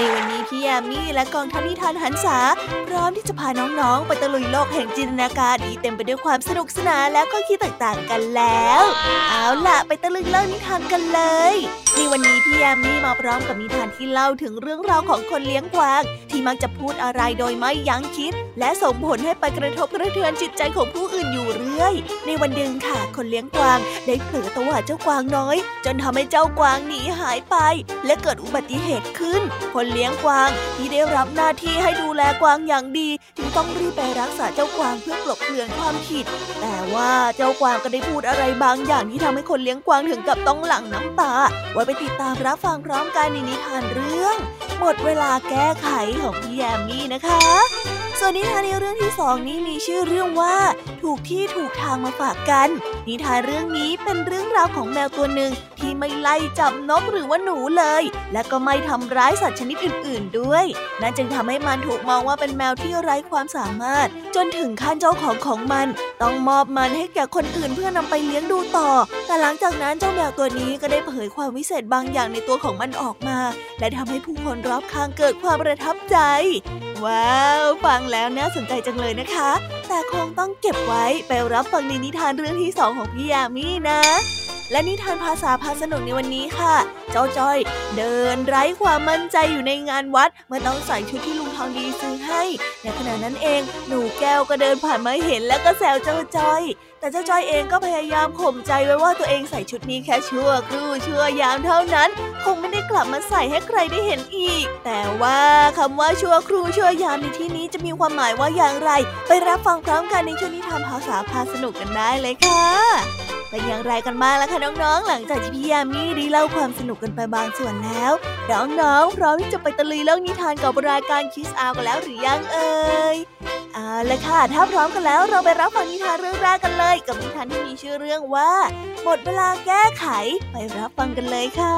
ในวันนี้พี่ยามีและกองทัพนิทานหันษาพร้อมที่จะพาน้องๆ ไปตะลุยโลกแห่งจินตนาการที่เต็มไปด้วยความสนุกสนานและก็คิดต่างๆกันแล้ว เอาล่ะไปตะลุยโลกนิทานกันเลยในวันนี้พี่ยามีมาพร้อมกับนิทานที่เล่าถึงเรื่องราวของคนเลี้ยงกวาง ที่มักจะพูดอะไรโดยไม่ยั้งคิด และส่งผลให้ไปกระทบกระเทือนจิตใจของผู้อื่นอยู่เรื่อยในวันหนึ่งค่ะ คนเลี้ยงกวางได้เผลอตัวเจ้ากวางน้อย จนทำให้เจ้ากวางหนีหายไป และเกิดอุบัติเหตุขึ้น คนเลี้ยงกวางที่ได้รับหน้าที่ให้ดูแลกวางอย่างดี จึงต้องรีบไปรักษาเจ้ากวางเพื่อกลบเกลื่อนความผิด แต่ว่าเจ้ากวางก็ได้พูดอะไรบางอย่างที่ทำให้คนเลี้ยงกวางถึงกับต้องหลั่งน้ำตา ไว้ไปติดตามรับฟังพร้อมกันในนิทานเรื่อง หมดเวลาแก้ไขของพี่แยมมี่นะคะส่วนนิทานในเรื่องที่สองนี้มีชื่อเรื่องว่าถูกที่ถูกทางมาฝากกัน นิทานเรื่องนี้เป็นเรื่องราวของแมวตัวหนึ่งที่ไม่ไล่จับนกหรือว่าหนูเลย และก็ไม่ทำร้ายสัตว์ชนิดอื่น ๆ ด้วย นั่นจึงทำให้มันถูกมองว่าเป็นแมวที่ไร้ความสามารถ จนถึงขั้นเจ้าของของมัน ต้องมอบมันให้แก่คนอื่นเพื่อนำไปเลี้ยงดูต่อ แต่หลังจากนั้นเจ้าแมวตัวนี้ก็ได้เผยความวิเศษบางอย่างในตัวของมันออกมา และทำให้ผู้คนรอบข้างเกิดความประทับใจ ว้าว ฟังแล้วน่าสนใจจังเลยนะคะ แต่คงต้องเก็บไว้ไปรับฟังในนิทานเรื่องที่สองของพี่ยามีนะ และนิทานภาษาพาสนุกในวันนี้ค่ะเจ้าจ้อย เดินไร้ความมั่นใจอยู่ในงานวัดเมื่อต้องใส่ชุดที่ลุงทองดีซื้อให้ในขณะนั้นเองหนูแก้วก็เดินผ่านมาเห็นแล้วก็แซวเจ้าจ้อย แต่เจ้าจ้อยเองก็พยายามข่มใจไว้ว่าตัวเองใส่ชุดนี้แค่ชั่วครู่ชั่วยามเท่านั้น คงไม่ได้กลับมาใส่ให้ใครได้เห็นอีก แต่ว่าคำว่าชั่วครู่ชั่วยามในที่นี้จะมีความหมายว่าอย่างไร ไปรับฟังพร้อมกันในช่วงนิทานภาษาพาสนุกกันได้เลยค่ะเป็นอย่างไรกันบ้างล่ะคะน้องๆ หลังจากที่พี่ยามีได้เล่าความสนุกกันไปบางส่วนแล้ว น้องๆพร้อมที่จะไปตะลุยเรื่องนิทานกับรายการคิสอากันแล้วหรือยังเอ่ยเอาละค่ะ ถ้าพร้อมกันแล้วเราไปรับฟังนิทานเรื่องแรกกันเลย กับนิทานที่มีชื่อเรื่องว่า หมดเวลาแก้ไข ไปรับฟังกันเลยค่ะ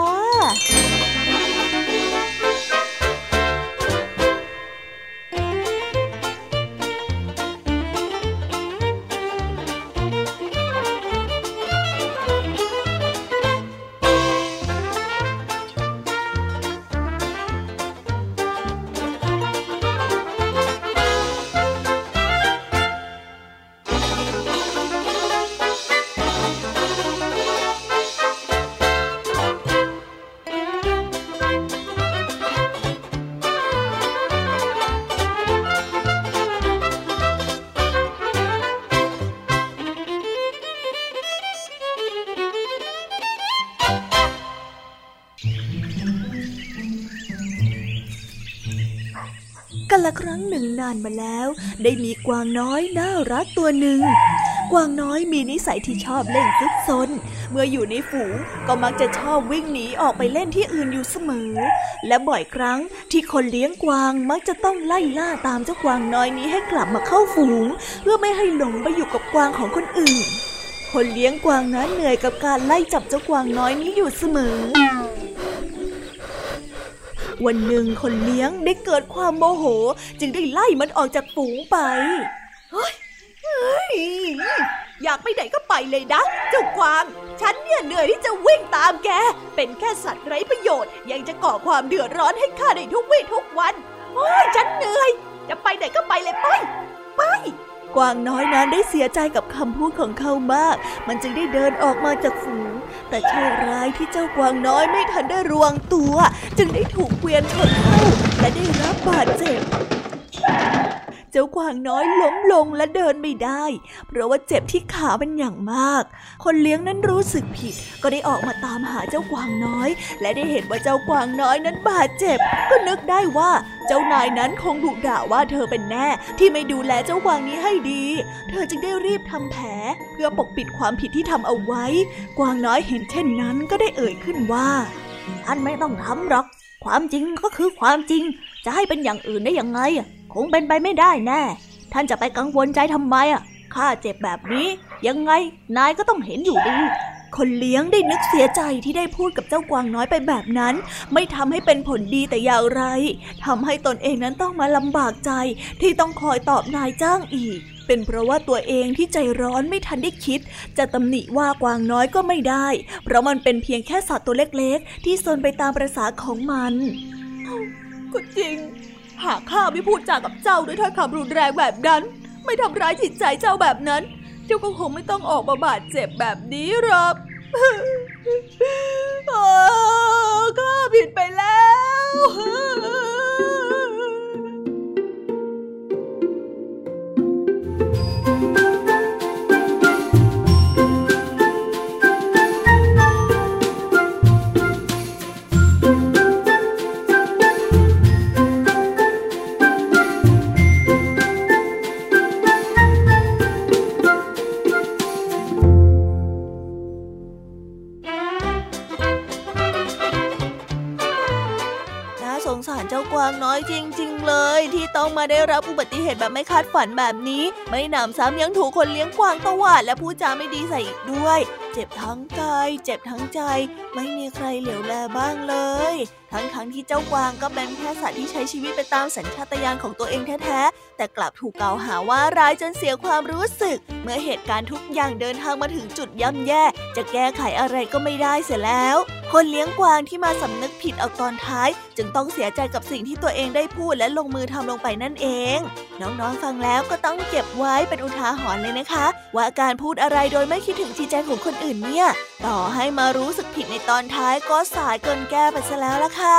ได้มีกวางน้อยน่ารักตัวหนึ่ง กวางน้อยมีนิสัยที่ชอบเล่นซุกซน เมื่ออยู่ในฝูงก็มักจะชอบวิ่งหนีออกไปเล่นที่อื่นอยู่เสมอ และบ่อยครั้งที่คนเลี้ยงกวางมักจะต้องไล่ล่าตามเจ้ากวางน้อยนี้ให้กลับมาเข้าฝูง เพื่อไม่ให้หลงไปอยู่กับกวางของคนอื่น คนเลี้ยงกวางนั้นเหนื่อยกับการไล่จับเจ้ากวางน้อยนี้อยู่เสมอ วันหนึ่งคนเลี้ยงได้เกิดความโมโห จึงได้ไล่มันออกจากฝูงไปเฮ้ยเฮ้ยอยากไปไหนก็ไปเลยนะ เจ้ากวาง ฉันเนี่ยเหนื่อยที่จะวิ่งตามแก เป็นแค่สัตว์ไร้ประโยชน์ ยังจะก่อความเดือดร้อนให้ข้าได้ทุกวี่ทุกวันโอ้ยฉันเหนื่อย จะไปไหนก็ไปเลยไป ไป กวางน้อยนั้นได้เสียใจกับคำพูดของเขามาก มันจึงได้เดินออกมาจากฝูง แต่โชคร้ายที่เจ้ากวางน้อยไม่ทันได้รวงตัว จึงได้ถูกเกวียนชนเข้าและได้รับบาดเจ็บ เจ้ากวางน้อยล้มลงและเดินไม่ได้ เพราะว่าเจ็บที่ขาเป็นอย่างมาก คนเลี้ยงนั้นรู้สึกผิด ก็ได้ออกมาตามหาเจ้ากวางน้อย และได้เห็นว่าเจ้ากวางน้อยนั้นบาดเจ็บ ก็นึกได้ว่าเจ้านายนั้นคงดุด่าว่าเธอเป็นแน่ ที่ไม่ดูแลเจ้ากวางนี้ให้ดี เธอจึงได้รีบทำแผล เพื่อปกปิดความผิดที่ทำเอาไว้ กวางน้อยเห็นเช่นนั้นก็ได้เอ่ยขึ้นว่าท่านไม่ต้องทำหรอก ความจริงก็คือความจริง จะให้เป็นอย่างอื่นได้ยังไง คงเป็นไปไม่ได้แน่ ท่านจะไปกังวลใจทำไมอะ ข้าเจ็บแบบนี้ ยังไงนายก็ต้องเห็นอยู่ดี คนเลี้ยงได้นึกเสียใจที่ได้พูดกับเจ้ากวางน้อยไปแบบนั้น ไม่ทำให้เป็นผลดีแต่อย่างไรทำให้ตนเองนั้นต้องมาลำบากใจที่ต้องคอยตอบนายจ้างอีก เป็นเพราะว่าตัวเองที่ใจร้อนไม่ทันได้คิด จะตำหนิว่ากวางน้อยก็ไม่ได้ เพราะมันเป็นเพียงแค่สัตว์ตัวเล็กๆ ที่ซนไปตามประษาของมัน ก็จริง หากข้าไม่พูดจากับเจ้าด้วยถ้อยคำรุนแรงแบบนั้น ไม่ทำร้ายจิตใจเจ้าแบบนั้น เจ้าก็คงไม่ต้องออกมาบาดเจ็บแบบนี้หรอกข้าผิดไปแล้ว ได้รับอุบัติเหตุแบบไม่คาดฝันแบบนี้ ไม่หนำซ้ำยังถูกคนเลี้ยงกวางตวาดและพูดจาไม่ดีใส่อีกด้วย เจ็บทั้งกายเจ็บทั้งใจ ไม่มีใครเหลียวแลบ้างเลย ทั้งๆทที่เจ้ากวางก็เป็นแค่สัตว์ที่ใช้ชีวิตไปตามสัญชาตญาณของตัวเองแท้ๆแต่กลับถูกกล่าวหาว่าร้ายจนเสียความรู้สึก เมื่อเหตุการณ์ทุกอย่างเดินทางมาถึงจุดย่ำแย่ จะแก้ไขอะไรก็ไม่ได้เสียแล้ว คนเลี้ยงกวางที่มาสำนึกผิดเอาตอนท้าย จึงต้องเสียใจกับสิ่งที่ตัวเองได้พูดและลงมือทำลงไปนั่นเอง น้องๆฟังแล้วก็ต้องเก็บไว้เป็นอุทาหรณ์เลยนะคะ ว่าการพูดอะไรโดยไม่คิดถึงจิตใจของคนอื่นเนี่ย ต่อให้มารู้สึกผิดในตอนท้ายก็สายเกินแก้ไปซะแล้วล่ะค่ะ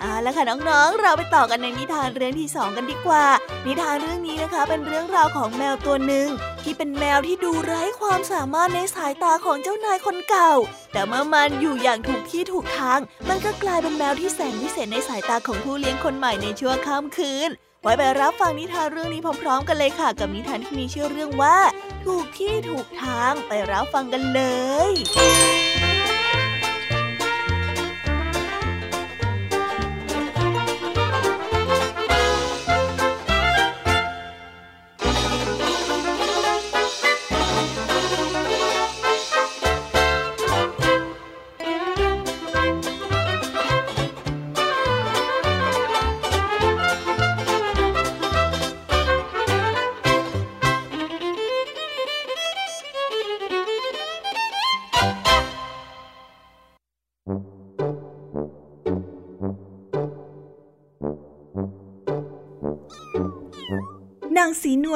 เอาละค่ะน้องๆ เราไปต่อกันในนิทานเรื่องที่สองกันดีกว่า นิทานเรื่องนี้นะคะ เป็นเรื่องราวของแมวตัวหนึ่งที่เป็นแมวที่ดูไร้ความสามารถในสายตาของเจ้านายคนเก่า แต่เมื่อมันอยู่อย่างถูกที่ถูกทาง มันก็กลายเป็นแมวที่แสนวิเศษในสายตาของผู้เลี้ยงคนใหม่ในชั่วข้ามคืน ไว้ไปรับฟังนิทานเรื่องนี้พร้อม ๆ กันเลยค่ะ กับนิทานที่มีชื่อเรื่องว่า ถูกที่ถูกทางไปรับฟังกันเลย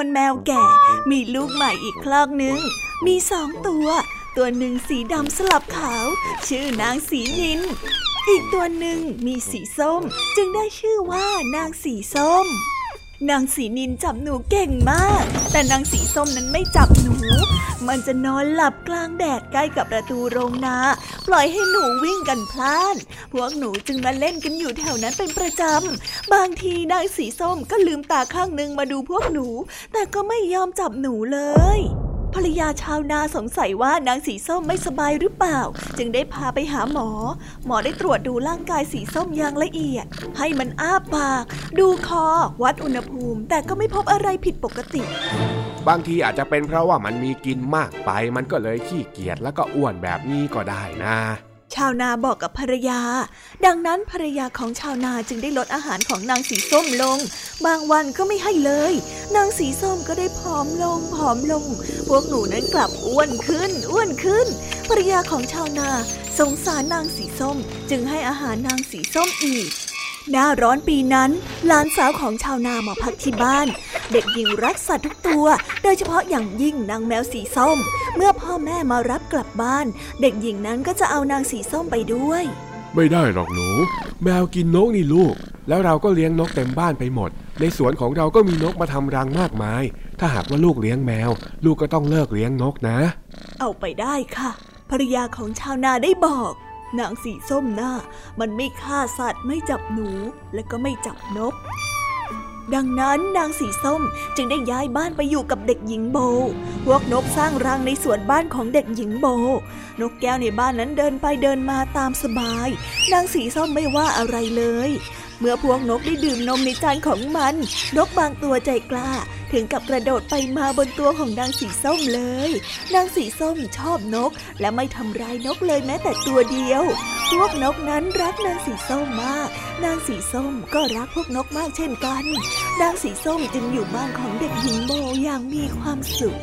สีนวลแมวแก่ มีลูกใหม่อีกคลอกหนึ่งมีสองตัว ตัวหนึ่งสีดำสลับขาว ชื่อนางสีนิน อีกตัวหนึ่งมีสีส้ม จึงได้ชื่อว่านางสีส้ม นางสีนินจับหนูเก่งมาก แต่นางสีส้มนั้นไม่จับหนู มันจะนอนหลับกลางแดดใกล้กับประตูโรงนา ปล่อยให้หนูวิ่งกันพล่าน พวกหนูจึงมาเล่นกันอยู่แถวนั้นเป็นประจำ บางทีนางสีส้มก็ลืมตาข้างหนึ่งมาดูพวกหนู แต่ก็ไม่ยอมจับหนูเลย ภรรยาชาวนาสงสัยว่านางสีส้มไม่สบายหรือเปล่า จึงได้พาไปหาหมอ หมอได้ตรวจดูร่างกายสีส้มอย่างละเอียด ให้มันอ้าปาก ดูคอ วัดอุณหภูมิ แต่ก็ไม่พบอะไรผิดปกติ บางทีอาจจะเป็นเพราะว่ามันมีกินมากไป มันก็เลยขี้เกียจแล้วก็อ้วนแบบนี้ก็ได้นะ ชาวนาบอกกับภรรยา ดังนั้นภรรยาของชาวนาจึงได้ลดอาหารของนางสีส้มลง บางวันก็ไม่ให้เลย นางสีส้มก็ได้ผอมลงผอมลง พวกหนูนั้นกลับอ้วนขึ้น อ้วนขึ้น ภรรยาของชาวนา สงสารนางสีส้ม จึงให้อาหารนางสีส้มอีก หน้าร้อนปีนั้นหลานสาวของชาวนามาพักที่บ้าน เด็กหญิงรักสัตว์ทุกตัว โดยเฉพาะอย่างยิ่งนางแมวสีส้ม เมื่อพ่อแม่มารับกลับบ้าน เด็กหญิงนั้นก็จะเอานางสีส้มไปด้วย ไม่ได้หรอกหนู แมวกินนกนี่ลูก แล้วเราก็เลี้ยงนกเต็มบ้านไปหมด ในสวนของเราก็มีนกมาทำรังมากมาย ถ้าหากว่าลูกเลี้ยงแมว ลูกก็ต้องเลิกเลี้ยงนกนะ เอาไปได้ค่ะภรรยาของชาวนาได้บอก นางสีส้มหน้า มันไม่ฆ่าสัตว์ไม่จับหนูและก็ไม่จับนก ดังนั้นนางสีส้มจึงได้ย้ายบ้านไปอยู่กับเด็กหญิงโบ พวกนกสร้างรังในสวนบ้านของเด็กหญิงโบ นกแก้วในบ้านนั้นเดินไปเดินมาตามสบาย นางสีส้มไม่ว่าอะไรเลย เมื่อพวกนกได้ดื่มนมในจานของมัน นกบางตัวใจกล้า ถึงกับกระโดดไปมาบนตัวของนางสีส้มเลย นางสีส้มชอบนก และไม่ทำร้ายนกเลยแม้แต่ตัวเดียว พวกนกนั้นรักนางสีส้มมาก นางสีส้มก็รักพวกนกมากเช่นกัน นางสีส้มจึงอยู่บ้านของเด็กหญิงโบอย่างมีความสุข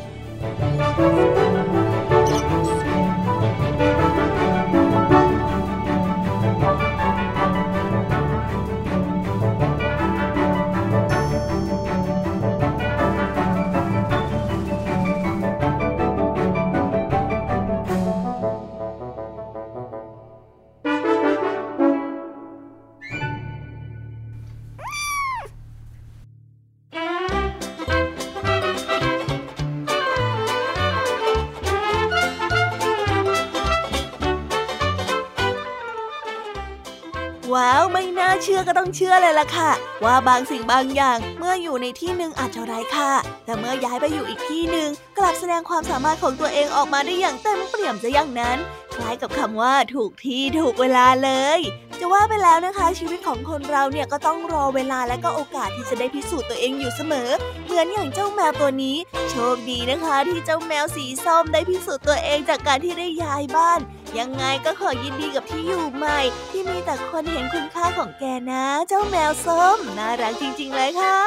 ชื่อก็ต้องเชื่อเลยล่ะค่ะ ว่าบางสิ่งบางอย่างเมื่ออยู่ในที่หนึ่งอาจจะไร้ค่าแต่เมื่อย้ายไปอยู่อีกที่หนึ่งกลับแสดงความสามารถของตัวเองออกมาได้อย่างเต็มเปี่ยมจะอย่างนั้น คล้ายกับคำว่าถูกที่ถูกเวลาเลย จะว่าไปแล้วนะคะ ชีวิตของคนเราเนี่ยก็ต้องรอเวลาและก็โอกาสที่จะได้พิสูจน์ตัวเองอยู่เสมอ เหมือนอย่างเจ้าแมวตัวนี้ โชคดีนะคะ ที่เจ้าแมวสีส้มได้พิสูจน์ตัวเองจากการที่ได้ย้ายบ้าน ยังไงก็ขอยินดีกับที่อยู่ใหม่ ที่มีแต่คนเห็นคุณค่าของแกนะ เจ้าแมวส้ม น่ารักจริง ๆ เลยค่ะ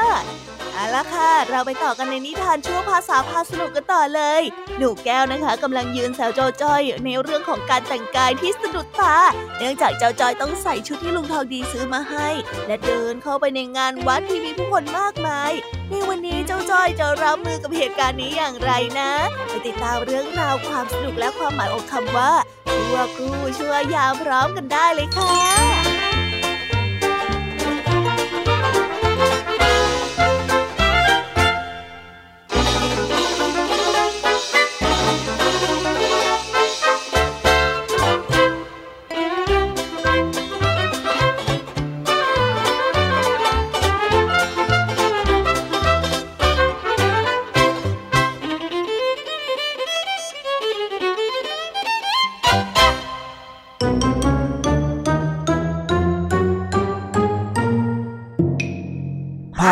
เอาละค่ะ เราไปต่อกันในนิทานชั่วภาษาพาสนุกกันต่อเลย หนูแก้วนะคะกำลังยืนแซวโจจ้อยในเรื่องของการแต่งกายที่สะดุดตา เนื่องจากเจ้าจอยต้องใส่ชุดที่ลุงทองดีซื้อมาให้ และเดินเข้าไปในงานวัดที่มีผู้คนมากมาย ในวันนี้เจ้าจ้อยจะรับมือกับเหตุการณ์นี้อย่างไรนะ ไปติดตามเรื่องราวความสนุกและความหมายของคำว่าชั่วครู่ชั่วยามพร้อมกันได้เลยค่ะ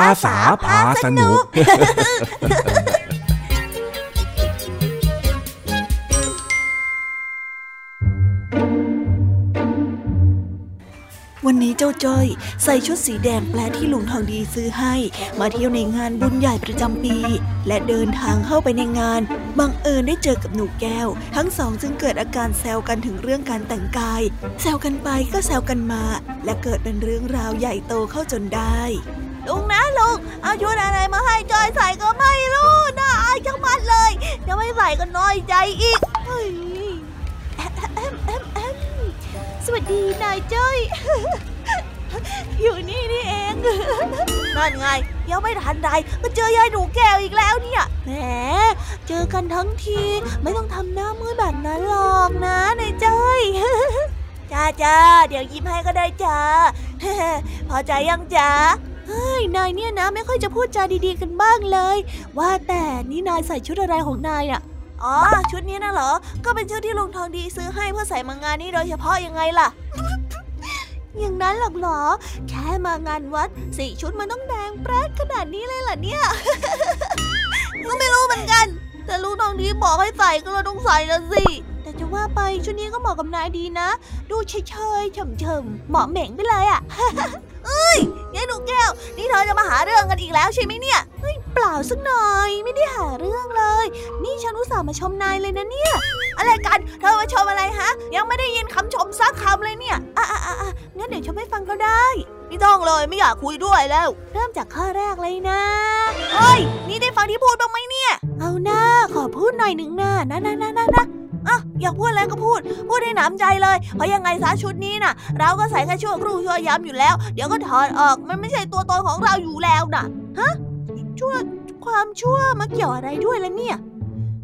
าษาพาสนุก วันนี้เจ้าจ้อย ใส่ชุดสีแดงแปลที่ลุงทองดีซื้อให้ มาเที่ยวในงานบุญใหญ่ประจำปี และเดินทางเข้าไปในงานบังเอิญได้เจอกับหนูแก้ว ทั้งสองจึงเกิดอาการแซวกันถึงเรื่องการแต่งกาย แซวกันไปก็แซวกันมา และเกิดเป็นเรื่องราวใหญ่โตเข้าจนได้ ลุงนะลุงเอาชุดอะไรมาให้จอยใส่ก็ไม่รู้น่าอายจังมันเลยจะไม่ใส่ก็น้อยใจอีกเฮ้ยสวัสดีนายจ้อยอยู่นี่นี่เอง นั่นไง ยังไม่ทันไรก็เจอยายหนูแก้วอีกแล้วเนี่ย แหม เจอกันทั้งทีไม่ต้องทำหน้ามืดแบบนั้นหรอกนะนายจ้อยจ้าจ้าเดี๋ยวยิ้มให้ก็ได้จ้า พอใจยังจ้า เฮ้ย นายเนี่ยนะไม่ค่อยจะพูดจาดีๆกันบ้างเลย ว่าแต่นี่นายใส่ชุดอะไรของนายอะ อ๋อ ชุดนี้นะเหรอ ก็เป็นชุดที่ลุงทองดีซื้อให้เพื่อใส่มางานนี้โดยเฉพาะยังไงล่ะ อย่างนั้นหรอกเหรอ แค่มางานวัดสี่ชุดมันต้องแดงแปรดขนาดนี้เลยเหรอเนี่ย ก็ไม่รู้เหมือนกัน แต่ลุงทองดีบอกให้ใส่ก็เลยต้องใส่ละสิ ว่าไปชุดนี้ก็เหมาะกับนายดีนะ ดูเฉยๆเฉมๆเหมาะเหม่งไปเลยอะเอ้ยยายหนูแก้ว นี่เธอจะมาหาเรื่องกันอีกแล้วใช่ไหมเนี่ยเฮ้ยเปล่าสักหน่อยไม่ได้หาเรื่องเลย นี่ฉันอุตส่าห์มาชมนายเลยนะเนี่ย อะไรกันเธอมาชมอะไรฮะ ยังไม่ได้ยินคำชมสักคำเลยเนี่ยอะอะอะงั้นเดี๋ยวชมให้ฟังก็ได้ไม่ต้องเลยไม่อยากคุยด้วยแล้ว เริ่มจากข้อแรกเลยนะเฮ้ยนี่ได้ฟังที่พูดบ้างไหมเนี่ย เอาหน้าขอพูดหน่อยหนึ่งหน้านะนะนะนะนะ อะอยากพูดอะไรก็พูด พูดให้หนำใจเลย เพราะยังไงซะชุดนี้น่ะ เราก็ใส่แค่ชั่วครู่ชั่วยามอยู่แล้ว เดี๋ยวก็ถอดออก มันไม่ใช่ตัวตนของเราอยู่แล้วน่ะ ฮะ ชั่วความชั่วมาเกี่ยวอะไรด้วยล่ะเนี่ย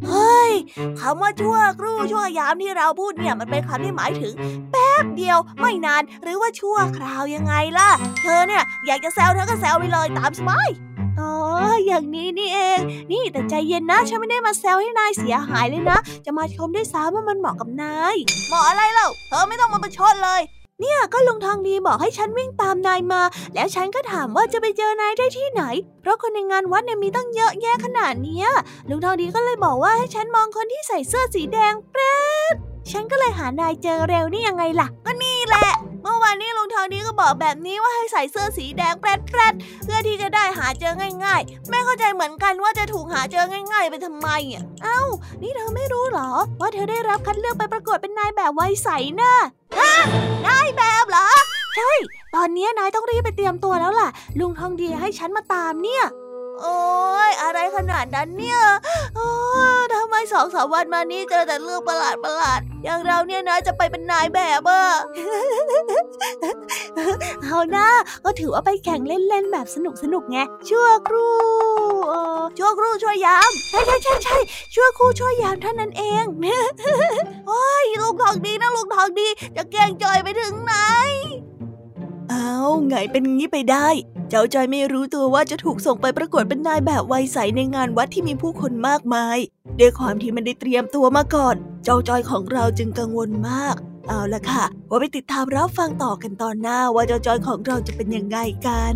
เฮ้ยคำว่าชั่วครู่ชั่วยามที่เราพูดเนี่ยมันเป็นคำที่หมายถึง แป๊บเดียวไม่นานหรือว่าชั่วคราวยังไงล่ะ เธอเนี่ยอยากจะแซวเธอก็แซวไปเลยตามสบาย อ๋อ อย่างนี้นี่เอง นี่แต่ใจเย็นนะ ฉันไม่ได้มาแซวให้นายเสียหายเลยนะ จะมาชมด้วยซ้ำว่ามันเหมาะกับนาย เหมาะอะไรเล่า เธอไม่ต้องมาประชดเลย เนี่ยก็ลุงทองดีบอกให้ฉันวิ่งตามนายมา แล้วฉันก็ถามว่าจะไปเจอนายได้ที่ไหน เพราะคนในงานวัดเนี่ยมีตั้งเยอะแยะขนาดเนี้ย ลุงทองดีก็เลยบอกว่าให้ฉันมองคนที่ใส่เสื้อสีแดงแป๊ดฉันก็เลยหานายเจอเร็วนี่ยังไงล่ะ ก็นี่แหละ เมื่อวานนี้ลุงทองดีก็บอกแบบนี้ว่าให้ใส่เสื้อสีแดงแปรดแปรดเพื่อที่จะได้หาเจอง่ายๆไม่เข้าใจเหมือนกันว่าจะถูกหาเจอง่าย ๆ ไปทำไมอะเอ้า นี่เธอไม่รู้เหรอ ว่าเธอได้รับคัดเลือกไปประกวดเป็นนายแบบไวยใสนะฮะนายแบบเหรอใช่ตอนนี้นายต้องรีบไปเตรียมตัวแล้วล่ะ ลุงทองดีให้ฉันมาตามเนี่ย โอ้ยอะไรขนาดนั้นเนี่ยโอ้ทำไมสองสามวันมานี้เจอแต่เรื่องประหลาดประหลาดอย่างเราเนี่ยนะจะไปเป็นนายแบบอะเอาหน้าก็ถือว่าไปแข่งเล่นๆแบบสนุกสนุกไงชั่วครู่ชั่วครู่ช่วยยาม ใช่ใช่ใช่ใช่ชั่วครู่ช่วยยามเท่านั้นเองโอ้ยลูกทองดีนะลูกทองดี จะเก่งจอยไปถึงไหน อาไงเป็นงี้ไปได้ เจ้าจอยไม่รู้ตัวว่าจะถูกส่งไปประกวดเป็นนายแบบวัยใสในงานวัดที่มีผู้คนมากมาย ด้วยความที่มันได้เตรียมตัวมาก่อน เจ้าจอยของเราจึงกังวลมาก เอาละค่ะว่าไปติดตามรับฟังต่อกันตอนหน้าว่าเจ้าจอยของเราจะเป็นยังไงกัน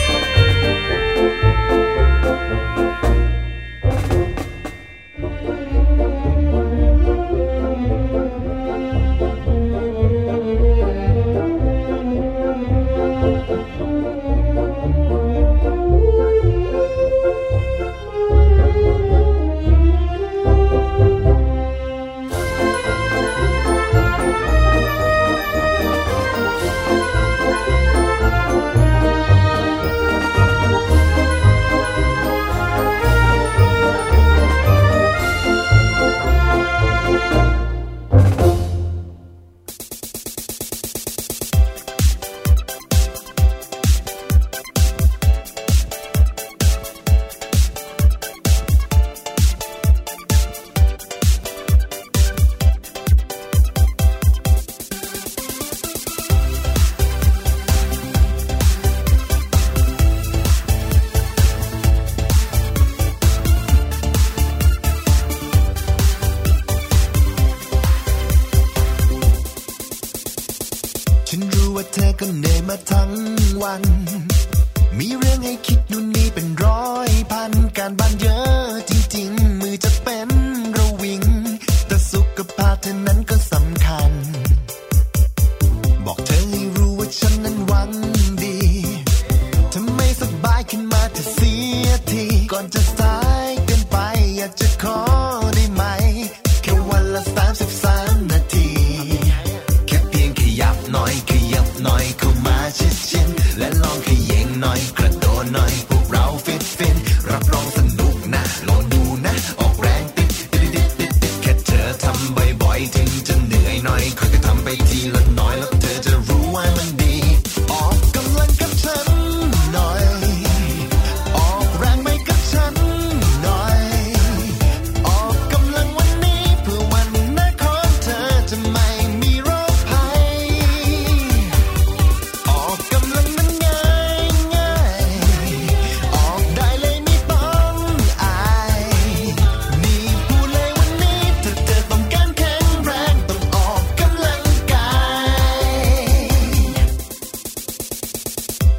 Música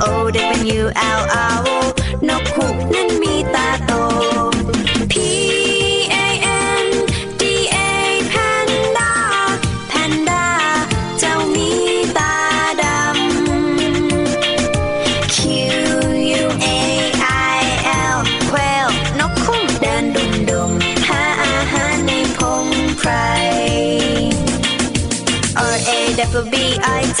โอได้เป็น U L R O นกขุกนั้นมีตาโต P A N D A Panda Panda เจ้ามีตาดำ Q U A I L Quail นกคุ้งเดินดุมดุมหาอาหารในพงไพร R A W B I T